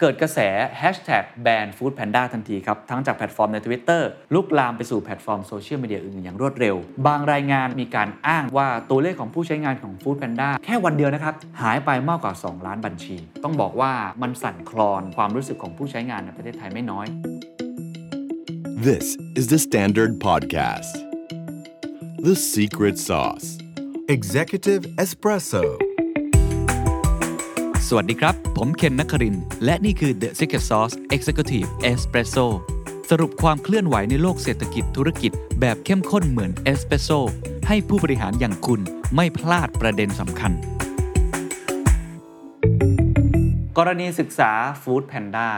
เกิดกระแส Hashtag แบน foodpanda ทันทีครับ ทั้งจากแพลตฟอร์มใน Twitter ลุกลามไปสู่แพลตฟอร์มโซเชียลมีเดียอื่นอย่างรวดเร็ว บางรายงานมีการอ้างว่าตัวเลขของผู้ใช้งานของ foodpanda แค่วันเดียวนะครับ หายไปมากกว่า 2 ล้านบัญชี ต้องบอกว่ามันสั่นคลอนความรู้สึกของผู้ใช้งานในประเทศไทยไม่น้อย This is the Standard Podcast. The Secret Sauce. Executive Espresso สวัสดีครับ ผมเคน นครินทร์ และนี่คือ The Secret Sauce Executive Espresso สรุปความเคลื่อนไหวในโลกเศรษฐกิจธุรกิจแบบเข้มข้นเหมือนเอสเปรสโซให้ผู้บริหารอย่างคุณไม่พลาดประเด็นสำคัญ กรณีศึกษา foodpanda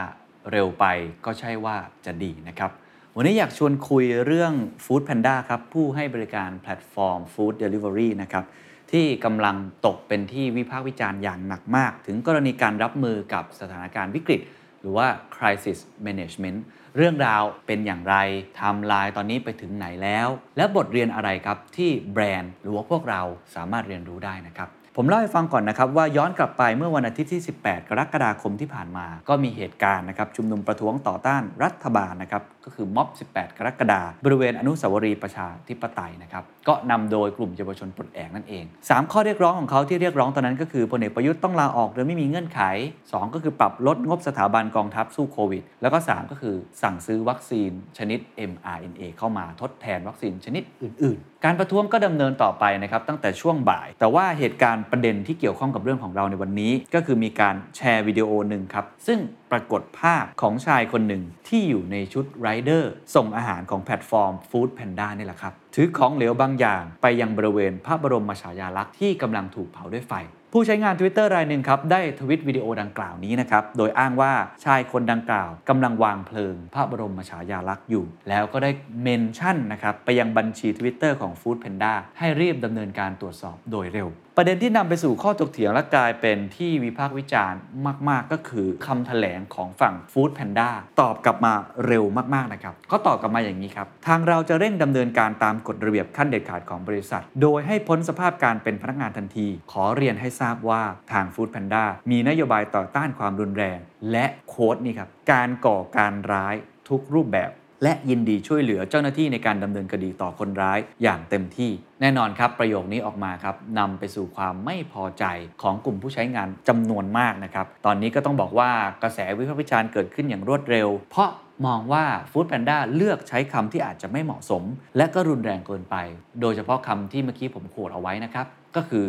เร็วไปก็ใช่ว่าจะดีนะครับ วันนี้อยากชวนคุยเรื่อง foodpanda ครับ ผู้ให้บริการแพลตฟอร์ม Food Delivery นะครับ ที่กำลังตกเป็นที่วิพากษ์วิจารณ์อย่างหนักมาก ถึงกรณีการรับมือกับสถานการณ์วิกฤต หรือว่า crisis management เรื่องราวเป็นอย่างไรไทม์ไลน์ตอนนี้ไปถึงไหนแล้ว และบทเรียนอะไรครับที่แบรนด์หรือว่าพวกเราสามารถเรียนรู้ได้นะครับ ผมเล่าให้ฟังก่อนนะครับว่าย้อนกลับไปเมื่อวันอาทิตย์ที่ 18 กรกฎาคมที่ผ่านมา ก็มีเหตุการณ์นะครับชุมนุมประท้วงต่อต้านรัฐบาลนะครับก็คือม็อบ 18 กรกฎาคมบริเวณอนุสาวรีย์ประชาธิปไตยนะครับก็นำโดยกลุ่มเยาวชนปลดแอกนั่นเอง 3 ข้อเรียกร้องของเขาที่เรียกร้องตอนนั้นก็คือพลเอกประยุทธ์ต้องลาออกโดยไม่มีเงื่อนไข 2 ก็คือปรับลดงบสถาบันกองทัพสู้โควิด แล้วก็ 3 ก็คือสั่งซื้อวัคซีนชนิด mRNA เข้ามาทดแทนวัคซีนชนิดอื่น การประท้วงก็ดำเนินต่อไปนะครับตั้งแต่ช่วงบ่าย แต่ว่าเหตุการณ์ประเด็นที่เกี่ยวข้องกับเรื่องของเราในวันนี้ ก็คือมีการแชร์วิดีโอหนึ่งครับ ซึ่งปรากฏภาพของชายคนหนึ่งที่อยู่ในชุดไรเดอร์ส่งอาหารของแพลตฟอร์ม foodpanda นี่แหละครับ ถือของเหลวบางอย่างไปยังบริเวณพระบรมฉายาลักษณ์ที่กำลังถูกเผาด้วยไฟ ผู้ใช้งาน Twitter รายหนึ่งครับ ได้ทวิตวิดีโอดังกล่าวนี้นะครับ โดยอ้างว่าชายคนดังกล่าวกำลังวางเพลิง พระบรมฉายาลักษณ์อยู่ แล้วก็ได้เมนชั่นนะครับ ไปยังบัญชี Twitter ของ Food Panda ให้รีบดำเนินการตรวจสอบโดยเร็วประเด็นที่นำไปสู่ข้อถกเถียงและกลายเป็นที่วิพากษ์วิจารณ์มาก ๆ ก็คือคำแถลงของฝั่ง Food Panda ตอบกลับมาเร็วมาก ๆ นะครับเขาตอบกลับมาอย่างนี้ครับ ทางเราจะเร่งดำเนินการตามกฎระเบียบขั้นเด็ดขาดของบริษัท โดยให้พ้นสภาพการเป็นพนักงานทันที ขอเรียนให้ทราบว่าทาง Food Panda มีนโยบายต่อต้านความรุนแรง และโค้ดนี่ครับการก่อการร้ายทุกรูปแบบ และยินดีช่วยเหลือเจ้าหน้าที่ในการดำเนินคดีต่อคนร้ายอย่างเต็มที่ แน่นอนครับประโยคนี้ออกมาครับนำไปสู่ความไม่พอใจของกลุ่มผู้ใช้งานจำนวนมากนะครับตอนนี้ก็ต้องบอกว่ากระแสวิพากษ์วิจารณ์เกิดขึ้นอย่างรวดเร็ว เพราะมองว่า Food Panda เลือกใช้คำที่อาจจะไม่เหมาะสม และก็รุนแรงเกินไป โดยเฉพาะคำที่เมื่อกี้ผม quote เอาไว้นะครับ ก็คือ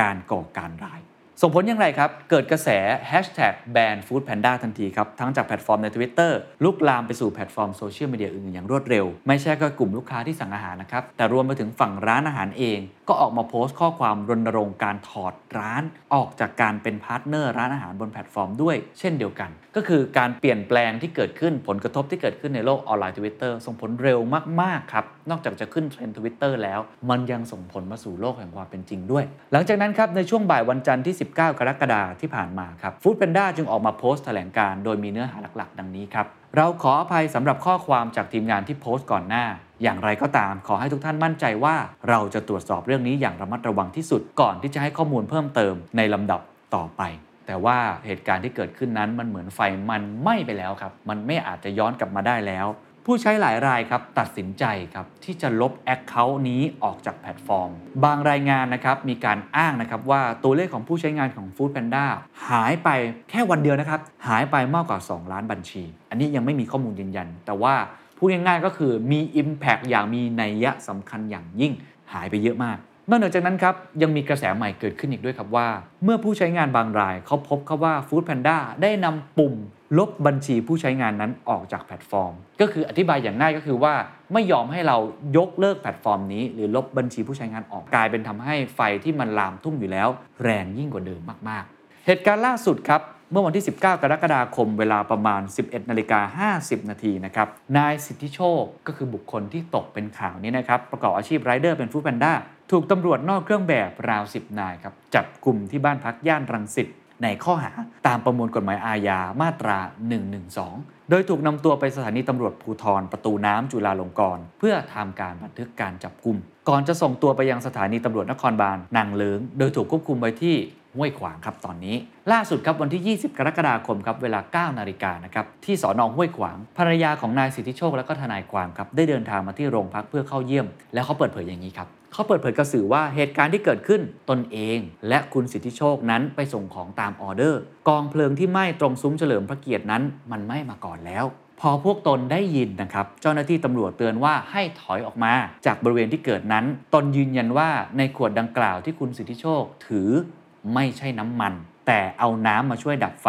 การก่อการร้าย ส่งผลอย่างไรครับ เกิดกระแส Hashtag แบน foodpanda ทันทีครับ ทั้งจากแพลตฟอร์มใน Twitter ลุกลามไปสู่แพลตฟอร์มโซเชียลมีเดียอื่นอย่างรวดเร็ว ไม่ใช่แค่กลุ่มลูกค้าที่สั่งอาหารนะครับ แต่รวมไปถึงฝั่งร้านอาหารเอง ก็ออกมาโพสต์ข้อความรณรงค์การถอดร้านออกจากการเป็น partner ร้านอาหารบนแพลตฟอร์มด้วย เช่นเดียวกัน ก็คือการเปลี่ยนแปลงที่เกิดขึ้นผลกระทบที่เกิดขึ้นในโลกออนไลน์ทวิตเตอร์ส่งผลเร็วมากๆครับ นอกจากจะขึ้นเทรนด์ทวิตเตอร์แล้ว มันยังส่งผลมาสู่โลกแห่งความเป็นจริงด้วย หลังจากนั้นครับในช่วงบ่ายวันจันทร์ที่ 19 กรกฎาคมที่ผ่านมาครับ Food Panda จึงออกมาโพสต์แถลงการณ์โดยมีเนื้อหาหลักๆ ดังนี้ครับเราขออภัยสำหรับข้อความจากทีมงานที่โพสต์ก่อนหน้า อย่างไรก็ตามขอให้ทุกท่านมั่นใจว่า เราจะตรวจสอบเรื่องนี้อย่างระมัดระวังที่สุดก่อนที่จะให้ข้อมูลเพิ่มเติมในลำดับต่อไป แต่ว่าเหตุการณ์ที่เกิดขึ้นนั้นมันเหมือนไฟมันไหม้ไปแล้วครับ มันไม่อาจจะย้อนกลับมาได้แล้ว ผู้ใช้หลายรายครับตัดสินใจครับที่จะลบ account นี้ออกจากแพลตฟอร์ม บางรายงานนะครับมีการอ้างนะครับว่าตัวเลขของผู้ใช้งานของ Food Panda หายไปแค่วันเดียวนะครับหายไปมากกว่า 2 ล้านบัญชี อันนี้ยังไม่มีข้อมูลยืนยัน แต่ว่า พูดง่ายๆก็คือมี Impact อย่างมีนัยยะสำคัญอย่างยิ่งหายไปเยอะมากนอกจากนั้นครับยังมีกระแสใหม่เกิดขึ้นอีกด้วยครับว่า เมื่อผู้ใช้งานบางรายเขาพบครับว่า Food Panda ได้นำปุ่ม ลบบัญชีผู้ใช้งานนั้นออกจากแพลตฟอร์ม ก็คืออธิบายอย่างง่ายก็คือว่าไม่ยอมให้เรายกเลิกแพลตฟอร์มนี้ หรือลบบัญชีผู้ใช้งานออกกลายเป็นทำให้ไฟที่มันลามทุ่งอยู่แล้ว แรงยิ่งกว่าเดิมมากๆ เหตุการณ์ล่าสุดครับ เมื่อวันที่ 19 กรกฎาคมเวลาประมาณ 11นาฬิกา50 นาทีนะครับนายสิทธิโชคก็คือบุคคลที่ตกเป็นข่าวนี้นะครับประกอบอาชีพไรเดอร์เป็น Food Pandaถูกตำรวจนอกเครื่องแบบราว 10 นายครับจับกลุ่มที่บ้านพักย่านรังสิตในข้อหาตามประมวลกฎหมายอาญามาตรา 112 โดยถูกนำตัวไปสถานีตำรวจภูธรประตูน้ำจุฬาลงกรณ์เพื่อทำการบันทึกการจับกลุ่ม ก่อนจะส่งตัวไปยังสถานีตำรวจนครบาลนางเลิง โดยถูกควบคุมไว้ที่ ห้วยขวางครับตอนนี้ ล่าสุดครับวันที่ 20 กรกฎาคมครับเวลา 9 นาฬิกานะครับที่สอนองห้วยขวางภรรยาของนายสิทธิโชคและก็ทนายความครับได้เดินทางมาที่โรงพักเพื่อเข้าเยี่ยม แล้วเขาเปิดเผยอย่างนี้ครับเขาเปิดเผยกับสื่อว่าเหตุการณ์ที่เกิดขึ้นตนเอง และคุณสิทธิโชคนั้นไปส่งของตามออเดอร์ กองเพลิงที่ไหม้ตรงซุ้มเฉลิมพระเกียรตินั้น มันไหม้มาก่อนแล้วพอพวกตนได้ยินนะครับ เจ้าหน้าที่ตำรวจเตือนว่าให้ถอยออกมา จากบริเวณที่เกิดนั้น ตนยืนยันว่าในขวดดังกล่าวที่คุณสิทธิโชค ถือ ไม่ใช่น้ำมัน แต่เอาน้ำมาช่วยดับไฟ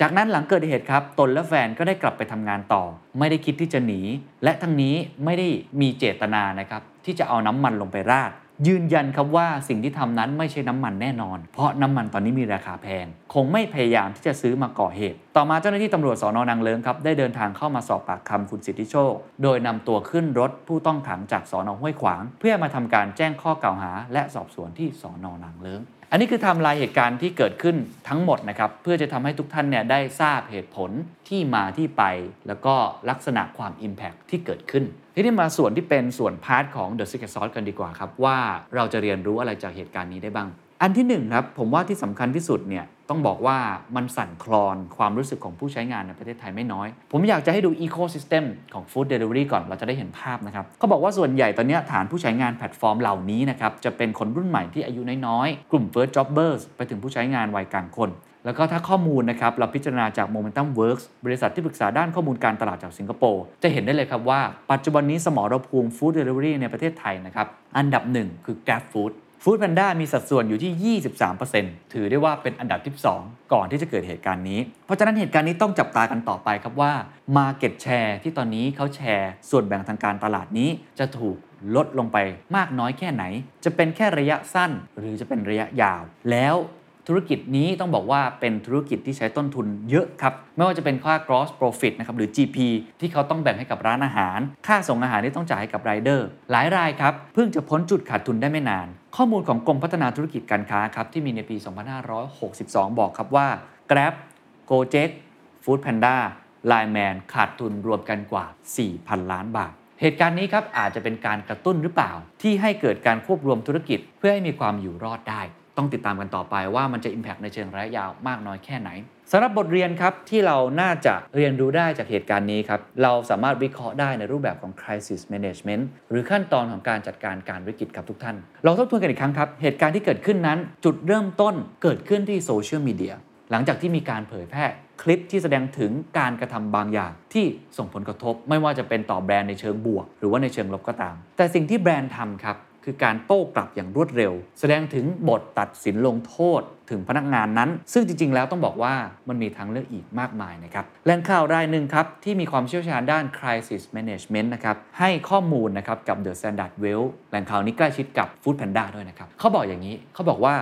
จากนั้นหลังเกิดเหตุครับ ตนและแฟนก็ได้กลับไปทำงานต่อ ไม่ได้คิดที่จะหนี และทั้งนี้ไม่ได้มีเจตนานะครับที่จะเอาน้ำมันลงไปราดยืนยันครับว่าสิ่งที่ทำนั้นไม่ใช่น้ำมันแน่นอน เพราะน้ำมันตอนนี้มีราคาแพง คงไม่พยายามที่จะซื้อมาก่อเหตุ ต่อมาเจ้าหน้าที่ตำรวจสอนอนางเลิงครับ ได้เดินทางเข้ามาสอบปากคำคุณสิทธิโชค โดยนำตัวขึ้นรถผู้ต้องขังจากสอนอห้วยขวาง เพื่อมาทำการแจ้งข้อกล่าวหา และสอบสวนที่สอนอนางเลิง อันนี้คือทำลายเหตุการณ์ที่เกิดขึ้นทั้งหมดนะครับเพื่อจะทำให้ทุกท่านเนี่ยได้ทราบเหตุผลที่มาที่ไป แล้วก็ลักษณะความ Impact ที่เกิดขึ้นทีนี้มาส่วนที่เป็นส่วน part ของ The Secret Sauce กันดีกว่าครับว่าเราจะเรียนรู้อะไรจากเหตุการณ์นี้ได้บ้าง อันที่หนึ่งครับผมว่าที่สำคัญที่สุดเนี่ย ต้องบอกว่ามันสั่นคลอนความรู้สึกของผู้ใช้งานในประเทศไทยไม่น้อย ผมอยากจะให้ดู Ecosystem ของ Food Delivery ก่อนเราจะได้เห็นภาพนะครับเขาบอกว่าส่วนใหญ่ตอนนี้ฐานผู้ใช้งานแพลตฟอร์มเหล่านี้นะครับจะเป็นคนรุ่นใหม่ที่อายุน้อยๆ กลุ่ม First Jobbers ไปถึงผู้ใช้งานวัยกลางคน แล้วก็ถ้าข้อมูลนะครับเราพิจารณาจาก Momentum Works บริษัทที่ปรึกษาด้านข้อมูลการตลาดจากสิงคโปร์จะเห็นได้เลยครับว่าปัจจุบันนี้สมรภูมิ Food Delivery ในประเทศไทยนะครับอันดับหนึ่งคือ Grab Food ฟู้ดแพนด้ามีสัดส่วนอยู่ที่ 23%ถือได้ว่าเป็นอันดับที่ 2 ก่อนที่จะเกิดเหตุการณ์นี้ เพราะฉะนั้นเหตุการณ์นี้ต้องจับตากันต่อไปครับว่า Market Share ที่ตอนนี้เขาแชร์ส่วนแบ่งทางการตลาดนี้จะถูกลดลงไปมากน้อยแค่ไหน จะเป็นแค่ระยะสั้นหรือจะเป็นระยะยาว แล้ว ธุรกิจนี้ต้องบอกว่าเป็นธุรกิจที่ใช้ต้นทุนเยอะครับ ไม่ว่าจะเป็นค่า gross profit นะครับ หรือ GP ที่เขาต้องแบ่งให้กับร้านอาหาร ค่าส่งอาหารที่ต้องจ่ายให้กับรายเดอร์ หลายรายครับ เพิ่งจะพ้นจุดขาดทุนได้ไม่นาน ข้อมูลของกรมพัฒนาธุรกิจการค้าครับที่มีในปี 2562 บอกครับว่า Grab Gojek Food Panda Line Man ขาดทุนรวมกันกว่า 4,000 ล้านบาทเหตุการณ์นี้ครับอาจจะเป็นการกระตุ้นหรือเปล่า ที่ให้เกิดการควบรวมธุรกิจเพื่อให้มีความอยู่รอดได้ ต้องติดตามกันต่อไปว่ามันจะ Impact ในเชิงระยะยาวมากน้อยแค่ไหนสำหรับบทเรียนครับที่เราน่าจะเรียนรู้ได้จากเหตุการณ์นี้ครับ เราสามารถวิเคราะห์ได้ในรูปแบบของ crisis management หรือขั้นตอนของการจัดการการวิกฤตครับทุกท่าน เราทบทวนกันอีกครั้งครับ เหตุการณ์ที่เกิดขึ้นนั้น จุดเริ่มต้นเกิดขึ้นที่โซเชียลมีเดียหลังจากที่มีการเผยแพร่คลิปที่แสดงถึงการกระทำบางอย่างที่ส่งผลกระทบ ไม่ว่าจะเป็นต่อแบรนด์ในเชิงบวก หรือว่าในเชิงลบก็ตาม แต่สิ่งที่แบรนด์ทำครับ คือการโต้กลับอย่างรวดเร็ว แสดงถึงบทตัดสินลงโทษถึงพนักงานนั้น ซึ่งจริง ๆ แล้วต้องบอกว่ามันมีทางเลือกอีกมากมายนะครับแหล่งข่าวรายหนึ่งครับ ที่มีความเชี่ยวชาญด้าน crisis management นะครับให้ข้อมูลนะครับกับ The Standard Well แหล่งข่าวนี้ใกล้ชิดกับ Food Panda ด้วยนะครับเขาบอกอย่างนี้เขาบอกว่า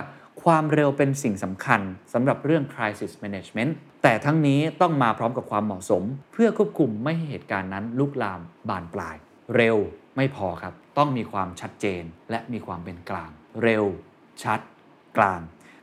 ความเร็วเป็นสิ่งสำคัญสำหรับเรื่อง crisis management แต่ทั้งนี้ต้องมาพร้อมกับความเหมาะสม เพื่อควบคุมไม่ให้เหตุการณ์นั้นลุกลามบานปลาย เร็วไม่พอครับ ต้องมีความชัดเจนและมีความเป็นกลาง เร็ว ชัด กลาง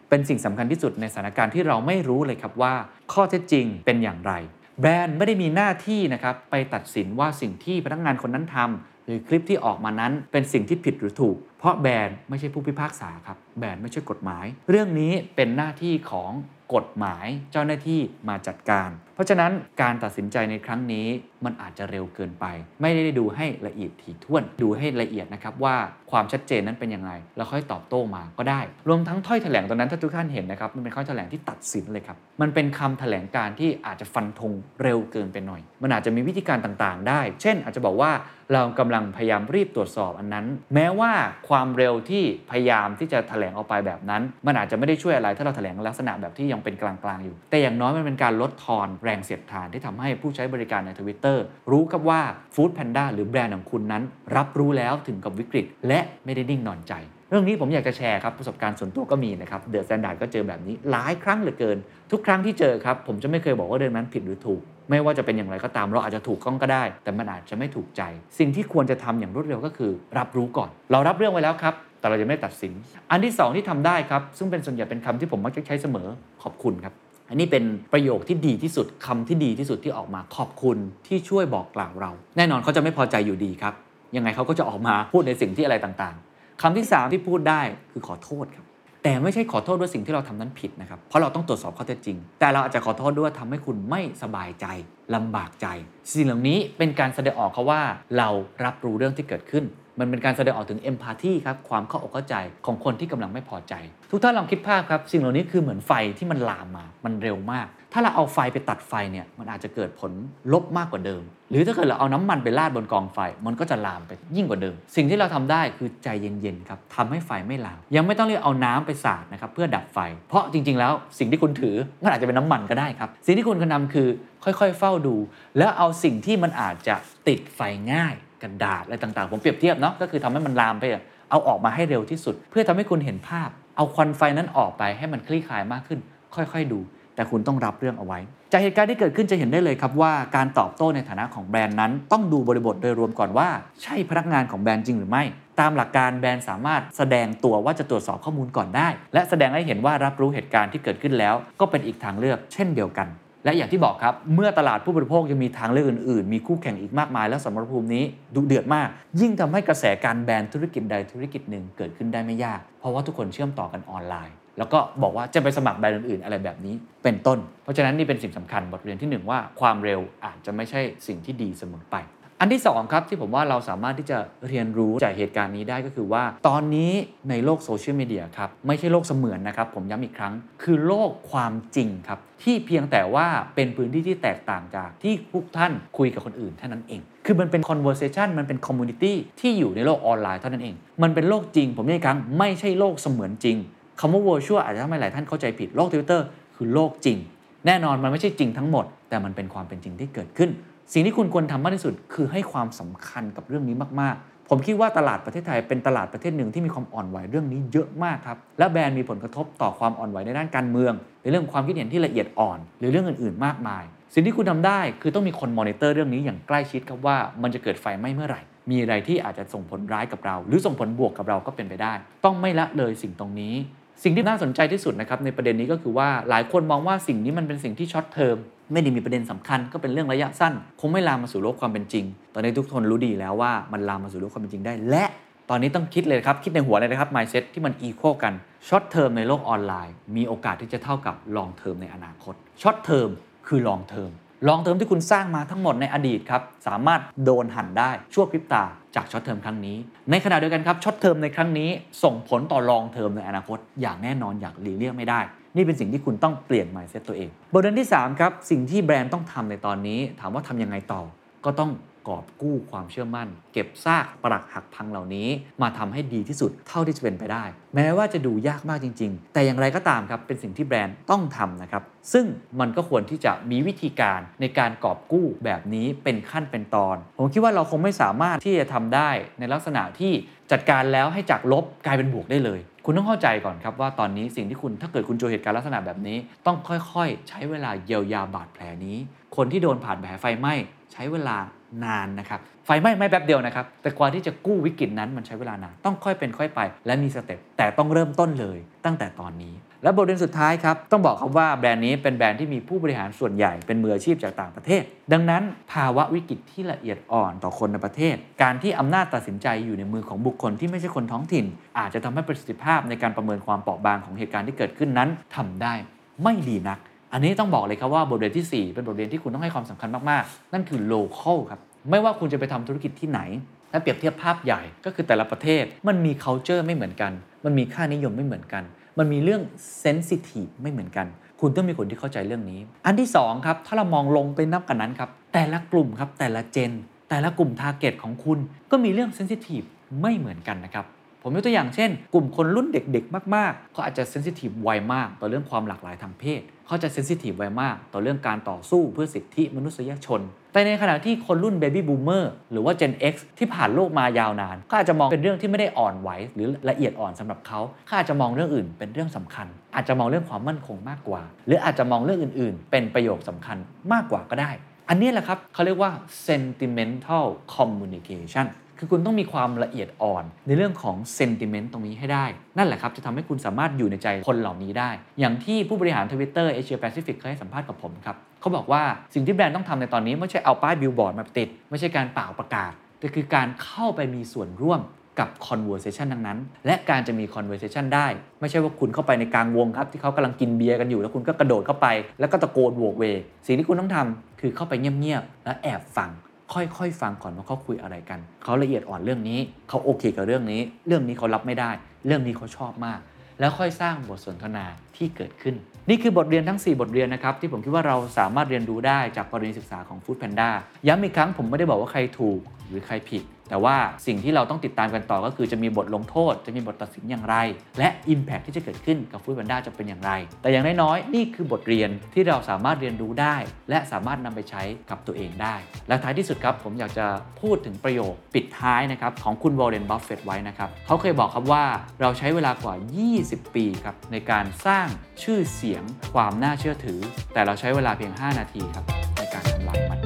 เป็นสิ่งสำคัญที่สุดในสถานการณ์ที่เราไม่รู้เลยครับว่า ข้อเท็จจริงเป็นอย่างไร แบรนด์ไม่ได้มีหน้าที่นะครับไปตัดสินว่าสิ่งที่พนักงานคนนั้นทำหรือคลิปที่ออกมานั้นเป็นสิ่งที่ผิดหรือถูก เพราะแบรนด์ไม่ใช่ผู้พิพากษาครับแบรนด์ไม่ใช่กฎหมาย เรื่องนี้เป็นหน้าที่ของ กฎหมายเจ้าหน้าที่มาจัดการ เพราะฉะนั้นการตัดสินใจในครั้งนี้มันอาจจะเร็วเกินไป ไม่ได้ดูให้ละเอียดถี่ถ้วนดูให้ละเอียดนะครับว่าความชัดเจนนั้นเป็นยังไงแล้วค่อยตอบโต้มาก็ได้ รวมทั้งถ้อยแถลงตอนนั้นถ้าทุกท่านเห็นนะครับมันเป็นข้อแถลงที่ตัดสินเลยครับมันเป็นคำแถลงการที่อาจจะฟันธงเร็วเกินไปหน่อย มันอาจจะมีวิธีการต่างๆ ได้ เช่น อาจจะบอกว่า เรากำลังพยายามรีบตรวจสอบอันนั้น แม้ว่าความเร็วที่พยายามที่จะแถลงออกไปแบบนั้น มันอาจจะไม่ได้ช่วยอะไร ถ้าเราแถลงลักษณะแบบที่ยังเป็นกลางๆอยู่ แต่อย่างน้อยมันเป็นการลดทอนแรงเสียดทานที่ทำให้ผู้ใช้บริการในทวิตเตอร์รู้ครับว่า Food Panda หรือแบรนด์ของคุณนั้น รับรู้แล้วถึงกับวิกฤต และไม่ได้นิ่งนอนใจเรื่องนี้ผมอยากจะแชร์ครับ ประสบการณ์ส่วนตัวก็มีนะครับเดอะแซนด์ดก็เจอแบบนี้หลายครั้งเหลือเกิน ทุกครั้งที่เจอครับ ผมจะไม่เคยบอกว่าเรื่องนั้นผิดหรือถูก ไม่ว่าจะเป็นอย่างไรก็ตามเราอาจจะถูกต้องก็ได้ แต่มันอาจจะไม่ถูกใจ สิ่งที่ควรจะทำอย่างรวดเร็วก็คือ รับรู้ก่อน เรารับเรื่องไว้แล้วครับ แต่เราจะไม่ตัดสิน อันที่ 2 ที่ทำได้ครับ ซึ่งเป็นส่วนใหญ่เป็นคำที่ผมมักจะใช้เสมอขอบคุณครับอันนี้เป็นประโยคที่ดีที่สุดคำที่ดีที่สุดที่ออกมาขอบคุณที่ช่วยบอกกล่าวเรา แน่นอนเขาจะไม่พอใจอยู่ดีครับ ยังไงเขาก็จะออกมาพูดในสิ่งที่อะไรต่างๆคำที่ 3 ที่พูดได้คือขอโทษครับ แต่ไม่ใช่ขอโทษด้วยสิ่งที่เราทำนั้นผิดนะครับ เพราะเราต้องตรวจสอบข้อเท็จจริง แต่เราอาจจะขอโทษด้วยทำให้คุณไม่สบายใจลำบากใจ สิ่งเหล่านี้เป็นการแสดงออกเขาว่าเรารับรู้เรื่องที่เกิดขึ้น มันเป็นการแสดงออกถึงเอมพัตตีครับความเข้าอกเข้าใจของคนที่กำลังไม่พอใจ ทุกท่านลองคิดภาพครับ สิ่งเหล่านี้คือเหมือนไฟที่มันลามมา มันเร็วมาก ถ้าเราเอาไฟไปตัดไฟเนี่ยมันอาจจะเกิดผลลบมากกว่าเดิม หรือถ้าเกิดเราเอาน้ำมันไปราดบนกองไฟ มันก็จะลามไปยิ่งกว่าเดิม สิ่งที่เราทำได้คือใจเย็นๆครับทำให้ไฟไม่ลาม ยังไม่ต้องเรียกเอาน้ำไปสาดนะครับเพื่อดับไฟ เพราะจริงๆ แล้วสิ่งที่คุณถือมันอาจจะเป็นน้ำมันก็ได้ครับ สิ่งที่คุณควรทำคือค่อยๆ เฝ้าดู แล้วเอาสิ่งที่มันอาจจะติดไฟง่ายกระดาษอะไรต่างๆ ผมเปรียบเทียบเนาะก็คือทำให้มันลามไปเอาออกมาให้เร็วที่สุด เพื่อทำให้คุณเห็นภาพ เอาควันไฟนั้นออกไปให้มันคลี่คลายมากขึ้น ค่อยๆดู แต่คุณต้องรับเรื่องเอาไว้ จากเหตุการณ์ที่เกิดขึ้นจะเห็นได้เลยครับว่าการตอบโต้ในฐานะของแบรนด์นั้น ต้องดูบริบทโดยรวมก่อนว่า ใช่พนักงานของแบรนด์จริงหรือไม่ ตามหลักการแบรนด์สามารถแสดงตัวว่าจะตรวจสอบข้อมูลก่อนได้ และแสดงให้เห็นว่ารับรู้เหตุการณ์ที่เกิดขึ้นแล้ว ก็เป็นอีกทางเลือกเช่นเดียวกันและอย่างที่บอกครับ เมื่อตลาดผู้บริโภคยังมีทางเลือกอื่นๆ มีคู่แข่งอีกมากมาย และสมรภูมินี้ดุเดือดมาก ยิ่งทำให้กระแสการแบนธุรกิจใดธุรกิจหนึ่งเกิดขึ้นได้ไม่ยาก เพราะว่าทุกคนเชื่อมต่อกันออนไลน์ แล้วก็บอกว่าจะไปสมัครแบรนด์อื่นๆ อะไรแบบนี้เป็นต้น เพราะฉะนั้นนี่เป็นสิ่งสำคัญบทเรียนที่หนึ่งว่าความเร็วอาจจะไม่ใช่สิ่งที่ดีเสมอไป อันที่2ครับที่ผมว่าเราสามารถที่จะเรียนรู้จากเหตุการณ์นี้ได้ก็คือว่า ตอนนี้ในโลกโซเชียลมีเดียครับไม่ใช่โลกเสมือนนะครับ ผมย้ำอีกครั้ง คือโลกความจริงครับ ที่เพียงแต่ว่าเป็นพื้นที่ที่แตกต่างจากที่พวกท่านคุยกับคนอื่นเท่านั้นเองคือมันเป็น conversation มันเป็น community ที่อยู่ในโลกออนไลน์เท่านั้นเอง มันเป็นโลกจริง ผมย้ำอีกครั้งไม่ใช่โลกเสมือนจริง คำว่า virtual อาจจะทำให้หลายท่านเข้าใจผิดโลก Twitter คือโลกจริง แน่นอนมันไม่ใช่จริงทั้งหมด แต่มันเป็นความเป็นจริงที่เกิดขึ้น สิ่งที่คุณควรทำมากที่สุด คือให้ความสำคัญกับเรื่องนี้มากๆ ผมคิดว่าตลาดประเทศไทยเป็นตลาดประเทศหนึ่งที่มีความอ่อนไหวเรื่องนี้เยอะมากครับและแบรนด์มีผลกระทบต่อความอ่อนไหวในด้านการเมืองในเรื่องความคิดเห็นที่ละเอียดอ่อน หรือเรื่องอื่นๆ มากมาย สิ่งที่คุณทำได้คือต้องมีคนมอนิเตอร์เรื่องนี้อย่างใกล้ชิดครับว่ามันจะเกิดไฟไหม้เมื่อไหร่มีอะไรที่อาจจะส่งผลร้ายกับเรา หรือส่งผลบวกกับเราก็เป็นไปได้ ต้องไม่ละเลยสิ่งตรงนี้ สิ่งที่น่าสนใจที่สุดนะครับในประเด็นนี้ก็คือว่าหลายคนมองว่าสิ่งนี้มันเป็นสิ่งที่ short term ไม่ได้มีประเด็นสำคัญก็เป็นเรื่องระยะสั้น คงไม่ลามมาสู่โลกความเป็นจริง ตอนนี้ทุกคนรู้ดีแล้วว่ามันลามมาสู่โลกความเป็นจริงได้ และตอนนี้ต้องคิดเลยครับ คิดในหัวเลยนะครับ mindset ที่มัน equal กัน short term ในโลกออนไลน์ มีโอกาสที่จะเท่ากับ long term ในอนาคต short term คือ long term long term ที่คุณสร้างมาทั้งหมดในอดีตครับ สามารถโดนหั่นได้ชั่วพริบตาจาก short term ครั้งนี้ ในขณะเดียวกันครับ short term ในครั้งนี้ ส่งผลต่อ long term ในอนาคต อย่างแน่นอนอย่างหลีกเลี่ยงไม่ได้ นี่เป็นสิ่งที่คุณต้องเปลี่ยน mindset ตัวเองบทเรียนที่3ครับสิ่งที่แบรนด์ต้องทำในตอนนี้ ถามว่าทำยังไงต่อ ก็ต้อง กอบกู้ความเชื่อมั่น เก็บซากปรักหักพังเหล่านี้ มาทำให้ดีที่สุดเท่าที่จะเป็นไปได้ แม้ว่าจะดูยากมากจริง ๆ แต่อย่างไรก็ตามครับเป็นสิ่งที่แบรนด์ต้องทำนะครับซึ่งมันก็ควรที่จะมีวิธีการในการกอบกู้แบบนี้เป็นขั้นเป็นตอน ผมคิดว่าเราคงไม่สามารถที่จะทำได้ในลักษณะที่จัดการแล้วให้จากลบกลายเป็นบวกได้เลยคุณต้องเข้าใจก่อนครับว่าตอนนี้สิ่งที่คุณถ้าเกิดคุณเจอเหตุการณ์ลักษณะแบบนี้ ต้องค่อยๆ ใช้เวลาเยียวยาบาดแผลนี้ คนที่โดนผ่านแผลไฟไหม้ใช้เวลา นานนะครับ ไฟไหม้ไม่แป๊บเดียวนะครับ แต่กว่าที่จะกู้วิกฤตนั้นมันใช้เวลานาน ต้องค่อยเป็นค่อยไป และมีสเต็ป แต่ต้องเริ่มต้นเลยตั้งแต่ตอนนี้ และบทเรียนสุดท้ายครับ ต้องบอกครับว่าแบรนด์นี้เป็นแบรนด์ที่มีผู้บริหารส่วนใหญ่เป็นมืออาชีพจากต่างประเทศ ดังนั้นภาวะวิกฤตที่ละเอียดอ่อนต่อคนในประเทศ การที่อำนาจตัดสินใจอยู่ในมือของบุคคลที่ไม่ใช่คนท้องถิ่น อาจจะทำให้ประสิทธิภาพในการประเมินความเปราะบางของเหตุการณ์ที่เกิดขึ้นนั้นทำได้ไม่ดีนัก อันนี้ต้องบอกเลยครับว่าบทเรียนที่ 4 เป็นบทเรียนที่คุณต้องให้ความสำคัญมากๆ นั่นคือ local ครับ ไม่ว่าคุณจะไปทำธุรกิจที่ไหนและเปรียบเทียบภาพใหญ่ก็คือแต่ละประเทศมันมี culture ไม่เหมือนกัน มันมีค่านิยมไม่เหมือนกัน มันมีเรื่อง sensitive ไม่เหมือนกัน คุณต้องมีคนที่เข้าใจเรื่องนี้ อันที่2ครับถ้าเรามองลงไปลึกกว่านั้นครับแต่ละกลุ่มครับแต่ละ Gen แต่ละกลุ่ม target ของคุณก็มีเรื่อง sensitive ไม่เหมือนกันนะครับ ผมยกตัวอย่างเช่น กลุ่มคนรุ่นเด็กๆ มากๆ เขาอาจจะ sensitive ไวมาก ต่อเรื่องความหลากหลายทางเพศ เขาจะ sensitive ไวมาก ต่อเรื่องการต่อสู้เพื่อสิทธิมนุษยชน แต่ในขณะที่คนรุ่น Baby Boomer หรือว่า Gen X ที่ผ่านโลกมายาวนาน ก็อาจจะมองเป็นเรื่องที่ไม่ได้อ่อนไหวหรือละเอียดอ่อนสำหรับเขาเขาอาจจะมองเรื่องอื่นเป็นเรื่องสำคัญ อาจจะมองเรื่องความมั่นคงมากกว่า หรืออาจจะมองเรื่องอื่น ๆ เป็นประเด็นสำคัญมากกว่าก็ได้ อันนี้แหละครับเขาเรียกว่า sentimental communication คือคุณต้องมีความละเอียดอ่อน ในเรื่องของ sentiment ตรงนี้ให้ได้ นั่นแหละครับ จะทำให้คุณสามารถอยู่ในใจคนเหล่านี้ได้ อย่างที่ผู้บริหารทวิตเตอร์เอเชียแปซิฟิกเคยให้สัมภาษณ์กับผมครับเขาบอกว่าสิ่งที่แบรนด์ต้องทำในตอนนี้ไม่ใช่เอาป้ายบิลบอร์ดมาติด ไม่ใช่การป่าวประกาศ แต่คือการเข้าไปมีส่วนร่วมกับ conversation ทั้งนั้น และการจะมี conversation ได้ ไม่ใช่ว่าคุณเข้าไปในกลางวงครับ ที่เขากำลังกินเบียร์กันอยู่ แล้วคุณก็กระโดดเข้าไป แล้วก็ตะโกนโวกเว สิ่งที่คุณต้องทำคือเข้าไปเงียบๆ และแอบฟัง ค่อยๆฟังก่อนว่าเขาคุยอะไรกัน เขาละเอียดอ่อนเรื่องนี้ เขาโอเคกับเรื่องนี้ เรื่องนี้เขารับไม่ได้ เรื่องนี้เขาชอบมาก แล้วค่อยสร้างบทสนทนาที่เกิดขึ้น นี่คือบทเรียนทั้ง 4 บทเรียนนะครับ ที่ผมคิดว่าเราสามารถเรียนรู้ได้จากกรณีศึกษาของ Food Panda ย้ำอีกครั้งผมไม่ได้บอกว่าใครถูกหรือใครผิด แต่ว่าสิ่งที่เราต้องติดตามกันต่อก็คือจะมีบทลงโทษ จะมีบทตัดสินอย่างไร และ Impact ที่จะเกิดขึ้นกับ Food Panda จะเป็นอย่างไร แต่อย่างน้อยๆนี่คือบทเรียนที่เราสามารถเรียนรู้ได้ และสามารถนำไปใช้กับตัวเองได้ และท้ายที่สุดครับผมอยากจะพูดถึงประโยคปิดท้ายนะครับของคุณวอร์เรนบัฟเฟตไว้นะครับเขาเคยบอกครับว่าเราใช้เวลากว่า 20 ปีครับในการสร้างชื่อเสียงความน่าเชื่อถือ แต่เราใช้เวลาเพียง 5 นาทีครับในการทำลายมัน